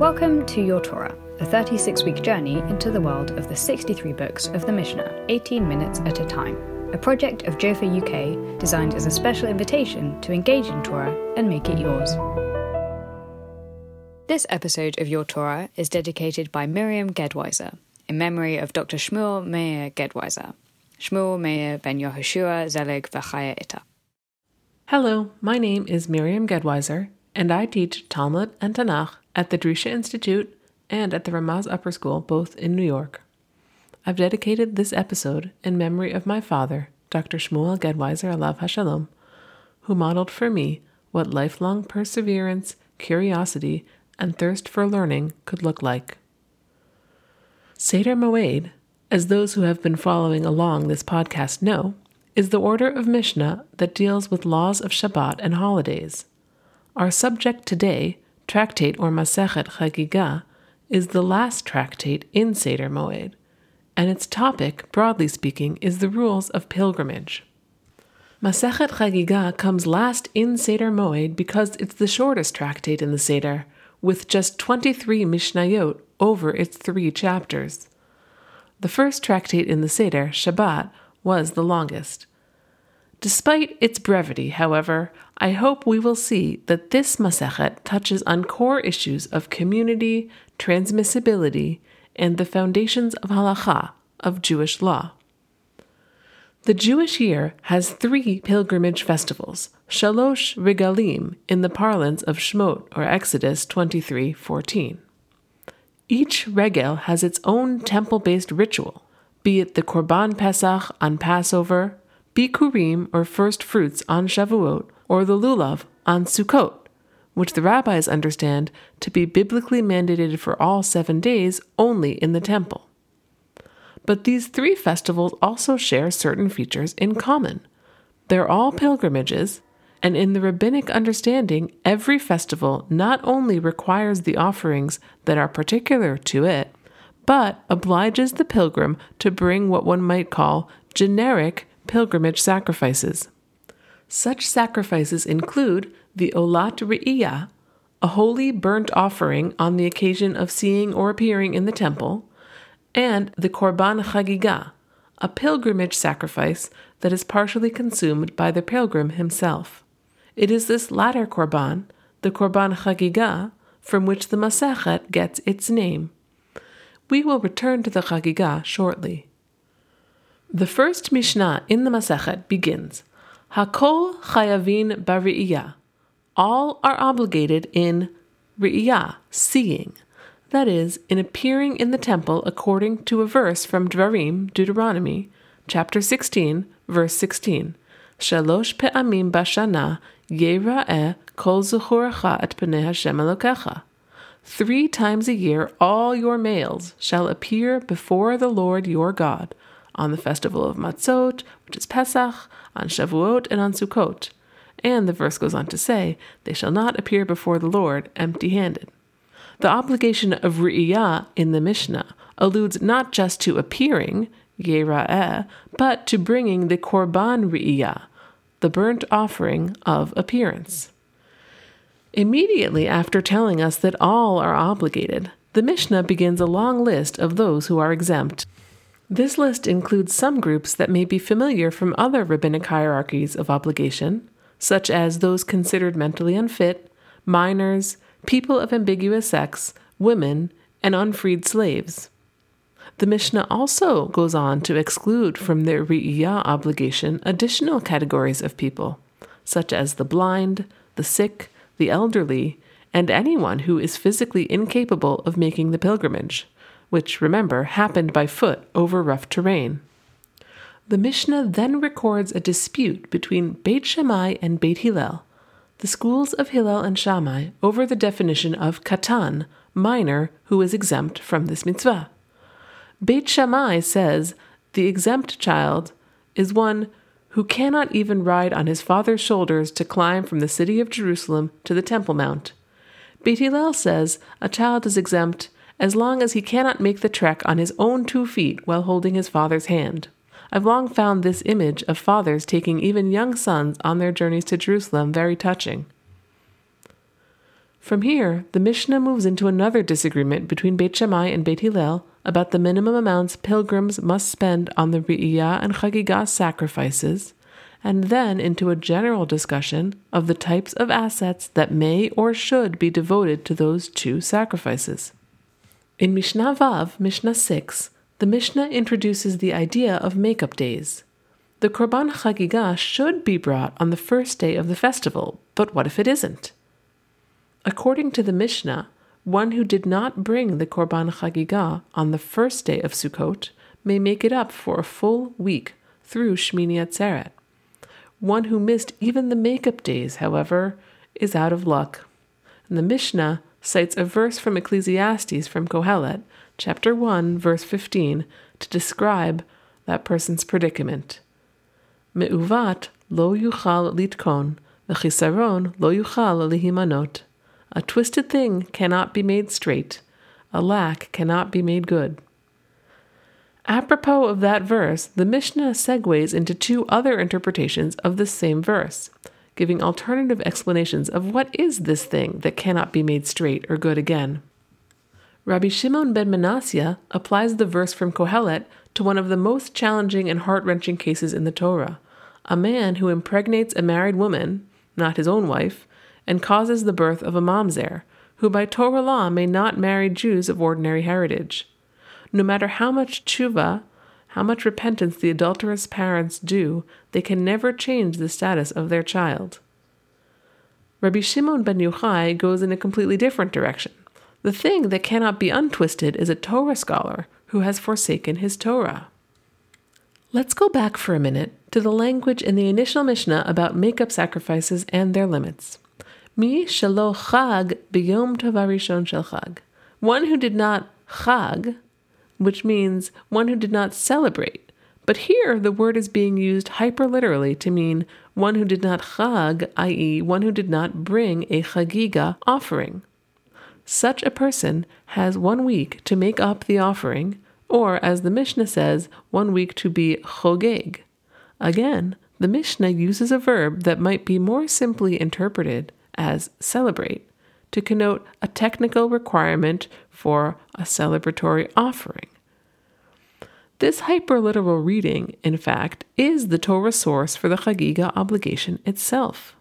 Welcome to Your Torah, a 36 week journey into the world of the 63 books of the Mishnah, 18 minutes at a time, a project of Jofa UK designed as a special invitation to engage in Torah and make it yours. This episode of Your Torah is dedicated by Miriam Gedwiser in memory of Dr. Shmuel Meir Gedwiser. Shmuel Meir ben Yehoshua Zelig V'chaya Ita. Hello, my name is Miriam Gedwiser, and I teach Talmud and Tanakh at the Drisha Institute and at the Ramaz Upper School, both in New York. I've dedicated this episode in memory of my father, Dr. Shmuel Gedwiser Alav Hashalom, who modeled for me what lifelong perseverance, curiosity, and thirst for learning could look like. Seder Moed, as those who have been following along this podcast know, is the order of Mishnah that deals with laws of Shabbat and holidays. Our subject today, tractate or Masechet Chagiga, is the last tractate in Seder Moed, and its topic, broadly speaking, is the rules of pilgrimage. Masechet Chagiga comes last in Seder Moed because it's the shortest tractate in the Seder, with just 23 Mishnayot over its three chapters. The first tractate in the Seder, Shabbat, was the longest. Despite its brevity, however, I hope we will see that this Masechet touches on core issues of community, transmissibility, and the foundations of halacha, of Jewish law. The Jewish year has three pilgrimage festivals, Shalosh Regalim, in the parlance of Shmot or Exodus 23:14. Each regel has its own temple-based ritual, be it the Korban Pesach on Passover, Bikurim or first fruits on Shavuot, or the Lulav on Sukkot, which the rabbis understand to be biblically mandated for all seven days only in the temple. But these three festivals also share certain features in common. They're all pilgrimages, and in the rabbinic understanding, every festival not only requires the offerings that are particular to it, but obliges the pilgrim to bring what one might call generic pilgrimage sacrifices. Such sacrifices include the Olat Re'iyah, a holy burnt offering on the occasion of seeing or appearing in the temple, and the Korban Chagiga, a pilgrimage sacrifice that is partially consumed by the pilgrim himself. It is this latter Korban, the Korban Chagiga, from which the Masechet gets its name. We will return to the Chagiga shortly. The first Mishnah in the Masechet begins, Hakol chayavin bari'iyah. All are obligated in ri'iyah, seeing. That is, in appearing in the temple according to a verse from Dvarim, Deuteronomy, chapter 16, verse 16. Shalosh pe'amim bashana yera'eh kol zuchurecha et pnei Hashem Elokecha. Three times a year all your males shall appear before the Lord your God, on the festival of Matzot, which is Pesach, on Shavuot, and on Sukkot. And the verse goes on to say, They shall not appear before the Lord empty handed. The obligation of Ri'iyah in the Mishnah alludes not just to appearing, Yera'eh, but to bringing the Korban Ri'iyah, the burnt offering of appearance. Immediately after telling us that all are obligated, the Mishnah begins a long list of those who are exempt. This list includes some groups that may be familiar from other rabbinic hierarchies of obligation, such as those considered mentally unfit, minors, people of ambiguous sex, women, and unfreed slaves. The Mishnah also goes on to exclude from their Ri'iyah obligation additional categories of people, such as the blind, the sick, the elderly, and anyone who is physically incapable of making the pilgrimage which, remember, happened by foot over rough terrain. The Mishnah then records a dispute between Beit Shammai and Beit Hillel, the schools of Hillel and Shammai, over the definition of katan, minor, who is exempt from this mitzvah. Beit Shammai says the exempt child is one who cannot even ride on his father's shoulders to climb from the city of Jerusalem to the Temple Mount. Beit Hillel says a child is exempt as long as he cannot make the trek on his own two feet while holding his father's hand. I've long found this image of fathers taking even young sons on their journeys to Jerusalem very touching. From here, the Mishnah moves into another disagreement between Beit Shammai and Beit Hillel about the minimum amounts pilgrims must spend on the Re'iyah and Chagigah sacrifices, and then into a general discussion of the types of assets that may or should be devoted to those two sacrifices. In Mishnah Vav, Mishnah 6, the Mishnah introduces the idea of makeup days. The Korban Chagigah should be brought on the first day of the festival, but what if it isn't? According to the Mishnah, one who did not bring the Korban Chagigah on the first day of Sukkot may make it up for a full week through Shmini Atzeret. One who missed even the makeup days, however, is out of luck. And the Mishnah cites a verse from Ecclesiastes from Kohelet, chapter 1, verse 15, to describe that person's predicament. Me'uvat lo yuchal litkon, v'chisaron lo yuchal lihimanot. A twisted thing cannot be made straight, a lack cannot be made good. Apropos of that verse, the Mishnah segues into two other interpretations of the same verse, giving alternative explanations of what is this thing that cannot be made straight or good again. Rabbi Shimon ben Manasseh applies the verse from Kohelet to one of the most challenging and heart wrenching cases in the Torah a man who impregnates a married woman, not his own wife, and causes the birth of a mamzer, who by Torah law may not marry Jews of ordinary heritage. No matter how much tshuva, how much repentance the adulterous parents do, they can never change the status of their child. Rabbi Shimon ben Yochai goes in a completely different direction. The thing that cannot be untwisted is a Torah scholar who has forsaken his Torah. Let's go back for a minute to the language in the initial Mishnah about makeup sacrifices and their limits. Mi shelo chag biyom tavarishon shel chag. One who did not chag, which means one who did not celebrate. But here the word is being used hyperliterally to mean one who did not chag, i.e., one who did not bring a chagiga offering. Such a person has one week to make up the offering, or as the Mishnah says, one week to be chogeg. Again, the Mishnah uses a verb that might be more simply interpreted as celebrate to connote a technical requirement for a celebratory offering. This hyperliteral reading, in fact, is the Torah source for the Chagiga obligation itself.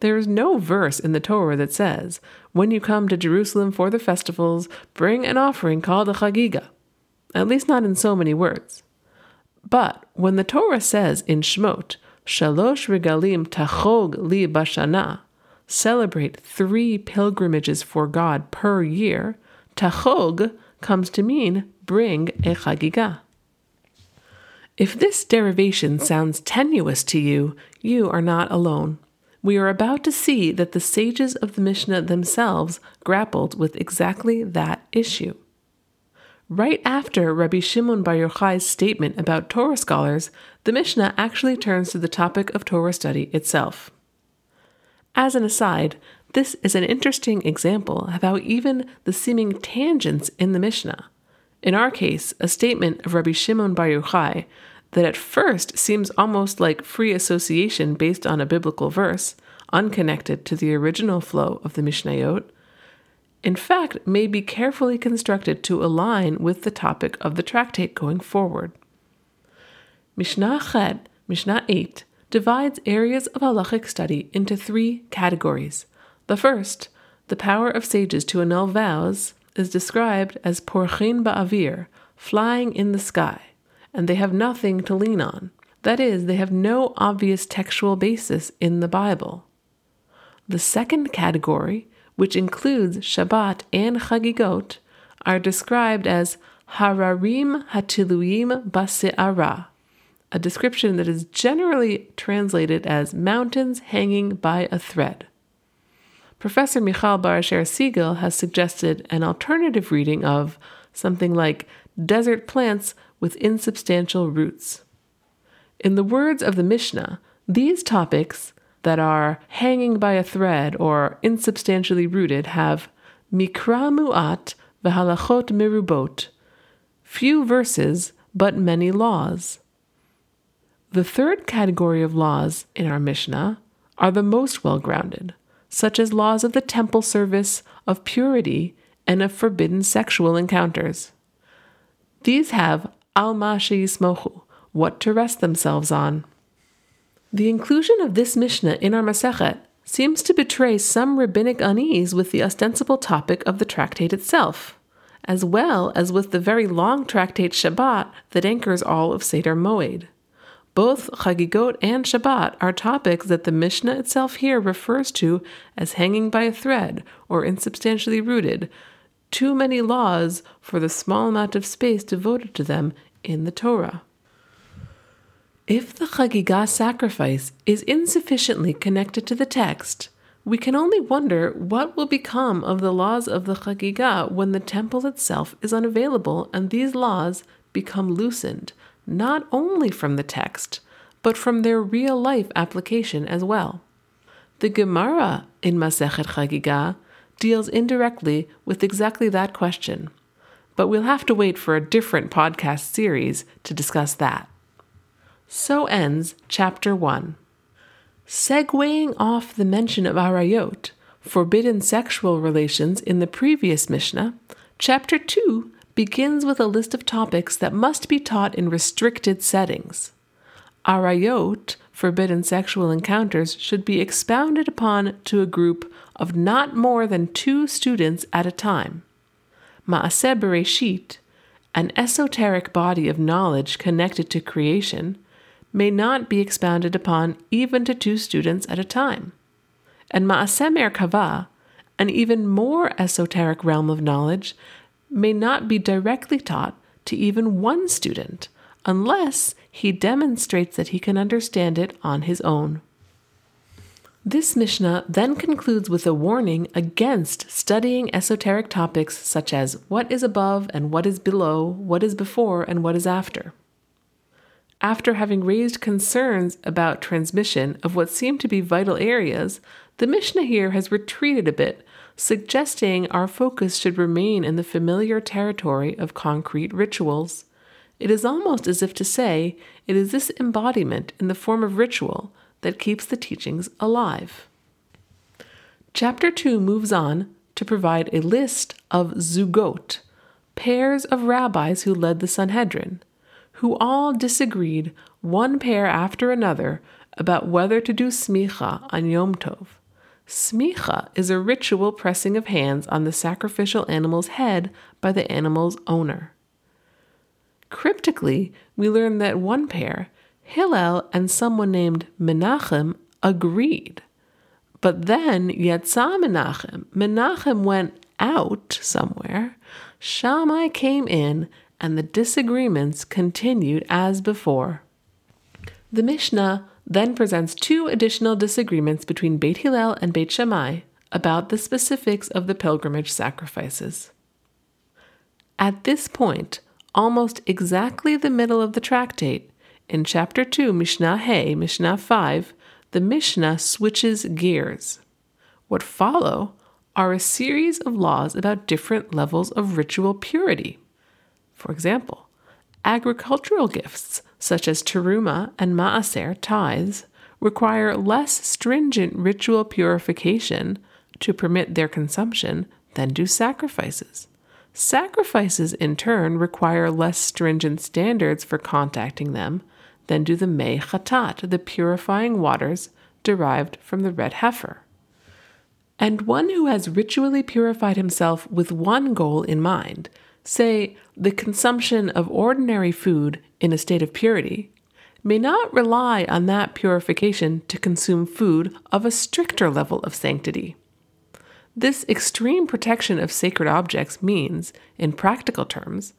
There is no verse in the Torah that says, when you come to Jerusalem for the festivals, bring an offering called a Chagiga, at least not in so many words. But when the Torah says in Shmot, Shalosh regalim tachog li bashana, celebrate three pilgrimages for God per year, tachog comes to mean bring a chagiga. If this derivation sounds tenuous to you, you are not alone. We are about to see that the sages of the Mishnah themselves grappled with exactly that issue. Right after Rabbi Shimon Bar Yochai's statement about Torah scholars, the Mishnah actually turns to the topic of Torah study itself. As an aside, this is an interesting example of how even the seeming tangents in the Mishnah, in our case, a statement of Rabbi Shimon Bar Yochai that at first seems almost like free association based on a biblical verse, unconnected to the original flow of the Mishnayot, in fact may be carefully constructed to align with the topic of the tractate going forward. Mishnah Chet, Mishnah 8, divides areas of halachic study into three categories. The first, the power of sages to annul vows, is described as porchin ba'avir, flying in the sky, and they have nothing to lean on. That is, they have no obvious textual basis in the Bible. The second category, which includes Shabbat and Chagigot, are described as hararim hatiluim base'ara, a description that is generally translated as mountains hanging by a thread. Professor Michal Bar Asher Segal has suggested an alternative reading of something like desert plants with insubstantial roots. In the words of the Mishnah, these topics that are hanging by a thread or insubstantially rooted have mikra mu'at v'halachot mirubot, few verses but many laws. The third category of laws in our Mishnah are the most well grounded, such as laws of the temple service, of purity, and of forbidden sexual encounters. These have alma yismochu, what to rest themselves on. The inclusion of this Mishnah in our Masechet seems to betray some rabbinic unease with the ostensible topic of the tractate itself, as well as with the very long tractate Shabbat that anchors all of Seder Moed. Both Chagigot and Shabbat are topics that the Mishnah itself here refers to as hanging by a thread or insubstantially rooted, too many laws for the small amount of space devoted to them in the Torah. If the Chagigah sacrifice is insufficiently connected to the text, we can only wonder what will become of the laws of the Chagigah when the temple itself is unavailable and these laws become loosened, not only from the text, but from their real life application as well. The Gemara in Masechet Chagigah deals indirectly with exactly that question, but we'll have to wait for a different podcast series to discuss that. So ends chapter 1. Segueing off the mention of arayot, forbidden sexual relations in the previous Mishnah, chapter 2 begins with a list of topics that must be taught in restricted settings. Arayot, forbidden sexual encounters, should be expounded upon to a group of not more than two students at a time. Maaseh Bereshit, an esoteric body of knowledge connected to creation, may not be expounded upon even to two students at a time. And Ma'aseh Merkava, an even more esoteric realm of knowledge, may not be directly taught to even one student unless he demonstrates that he can understand it on his own. This Mishnah then concludes with a warning against studying esoteric topics such as what is above and what is below, what is before and what is after after having raised concerns about transmission of what seem to be vital areas, the Mishnah here has retreated a bit, suggesting our focus should remain in the familiar territory of concrete rituals. It is almost as if to say it is this embodiment in the form of ritual that keeps the teachings alive. Chapter 2 moves on to provide a list of zugot, pairs of rabbis who led the Sanhedrin who all disagreed, one pair after another, about whether to do smicha on Yom Tov. Smicha is a ritual pressing of hands on the sacrificial animal's head by the animal's owner. Cryptically, we learn that one pair, Hillel and someone named Menachem, agreed. But then Yetza Menachem, Menachem went out somewhere. Shammai came in and the disagreements continued as before. The Mishnah then presents two additional disagreements between Beit Hillel and Beit Shammai about the specifics of the pilgrimage sacrifices. At this point, almost exactly the middle of the tractate, in chapter 2, Mishnah Hey, Mishnah 5, the Mishnah switches gears. What follow are a series of laws about different levels of ritual purity. For example, agricultural gifts, such as teruma and maaser tithes, require less stringent ritual purification to permit their consumption than do sacrifices. Sacrifices, in turn, require less stringent standards for contacting them than do the mei chatat, the purifying waters derived from the red heifer. And one who has ritually purified himself with one goal in mind say, the consumption of ordinary food in a state of purity, may not rely on that purification to consume food of a stricter level of sanctity. This extreme protection of sacred objects means, in practical terms,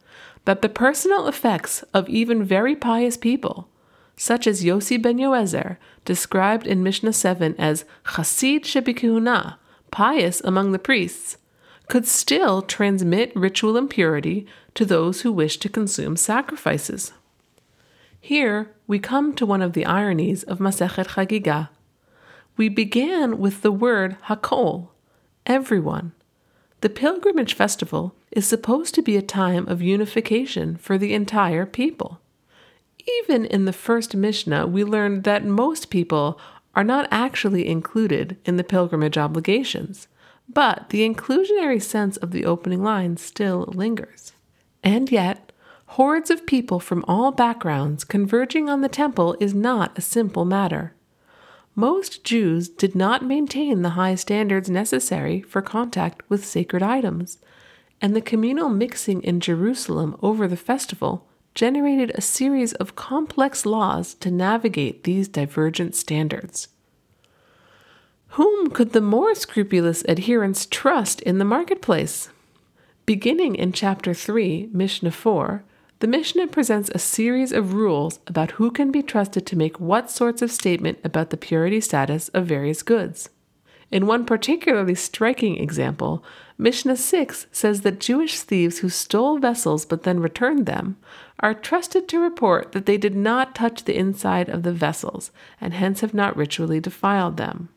that the personal effects of even very pious people, such as Yossi ben Yoezer, described in Mishnah 7 as Chasid shebikihuna, pious among the priests, could still transmit ritual impurity to those who wish to consume sacrifices. Here we come to one of the ironies of Masechet Chagigah. We began with the word Hakol, everyone. The pilgrimage festival is supposed to be a time of unification for the entire people. Even in the first Mishnah, we learned that most people are not actually included in the pilgrimage obligations, but the inclusionary sense of the opening line still lingers. And yet, hordes of people from all backgrounds converging on the temple is not a simple matter. Most Jews did not maintain the high standards necessary for contact with sacred items, and the communal mixing in Jerusalem over the festival generated a series of complex laws to navigate these divergent standards. Whom could the more scrupulous adherents trust in the marketplace? Beginning in chapter 3, Mishnah 4, the Mishnah presents a series of rules about who can be trusted to make what sorts of statement about the purity status of various goods. In one particularly striking example, Mishnah 6 says that Jewish thieves who stole vessels but then returned them are trusted to report that they did not touch the inside of the vessels and hence have not ritually defiled them.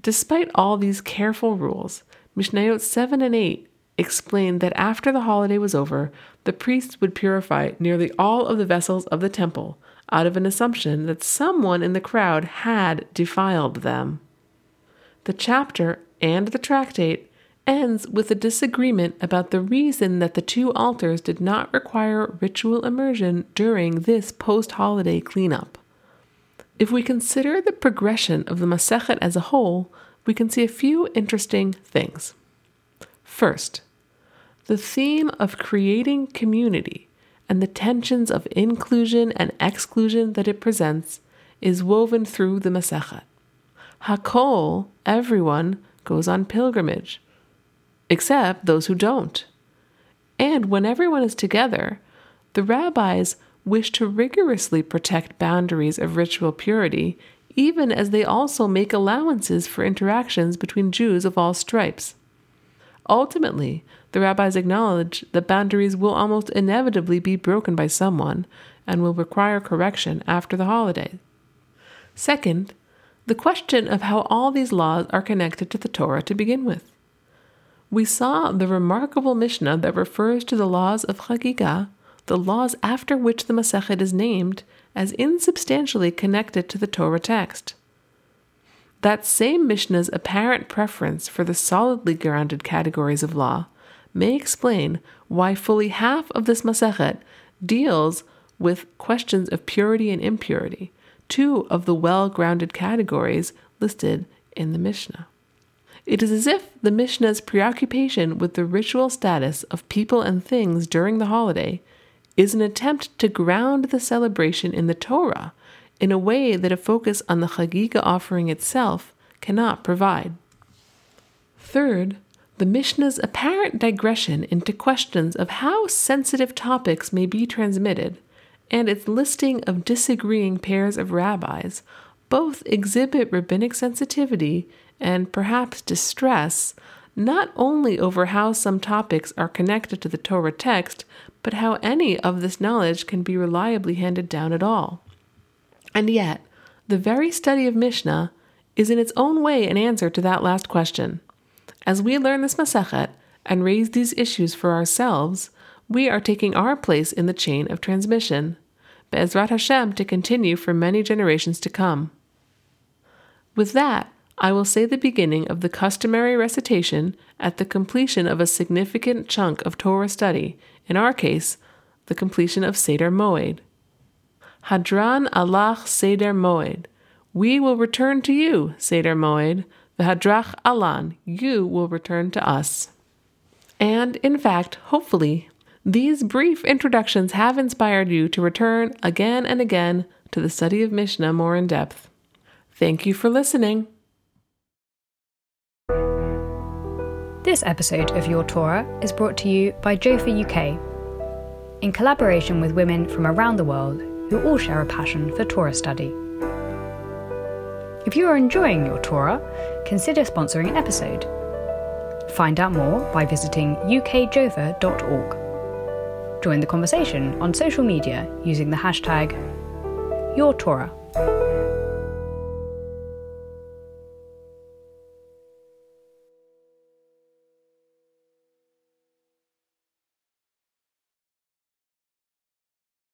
Despite all these careful rules, Mishnayot 7 and 8 explained that after the holiday was over, the priests would purify nearly all of the vessels of the temple out of an assumption that someone in the crowd had defiled them. The chapter and the tractate ends with a disagreement about the reason that the two altars did not require ritual immersion during this post holiday cleanup. If we consider the progression of the Masechet as a whole, we can see a few interesting things. First, the theme of creating community and the tensions of inclusion and exclusion that it presents is woven through the Masechet. Hakol, everyone, goes on pilgrimage, except those who don't. And when everyone is together, the rabbis wish to rigorously protect boundaries of ritual purity, even as they also make allowances for interactions between Jews of all stripes. Ultimately, the rabbis acknowledge that boundaries will almost inevitably be broken by someone and will require correction after the holiday. Second, the question of how all these laws are connected to the Torah to begin with. We saw the remarkable Mishnah that refers to the laws of Chagiga, the laws after which the Masechet is named, as insubstantially connected to the Torah text. That same Mishnah's apparent preference for the solidly grounded categories of law may explain why fully half of this Masechet deals with questions of purity and impurity, two of the well grounded categories listed in the Mishnah. It is as if the Mishnah's preoccupation with the ritual status of people and things during the holiday is an attempt to ground the celebration in the Torah in a way that a focus on the Chagiga offering itself cannot provide. Third, the Mishnah's apparent digression into questions of how sensitive topics may be transmitted and its listing of disagreeing pairs of rabbis both exhibit rabbinic sensitivity and perhaps distress not only over how some topics are connected to the Torah text, but how any of this knowledge can be reliably handed down at all. And yet, the very study of Mishnah is in its own way an answer to that last question. As we learn this Masechet and raise these issues for ourselves, we are taking our place in the chain of transmission, Be'ezrat Hashem to continue for many generations to come. With that, I will say the beginning of the customary recitation at the completion of a significant chunk of Torah study, in our case, the completion of Seder Moed. Hadran Alach Seder Moed. We will return to you, Seder Moed. The Hadrach Alan, you will return to us. And in fact, hopefully, these brief introductions have inspired you to return again and again to the study of Mishnah more in depth. Thank you for listening. This episode of Your Torah is brought to you by Jofa UK, in collaboration with women from around the world who all share a passion for Torah study. If you are enjoying your Torah, consider sponsoring an episode. Find out more by visiting ukjofa.org. Join the conversation on social media using the hashtag YourTorah.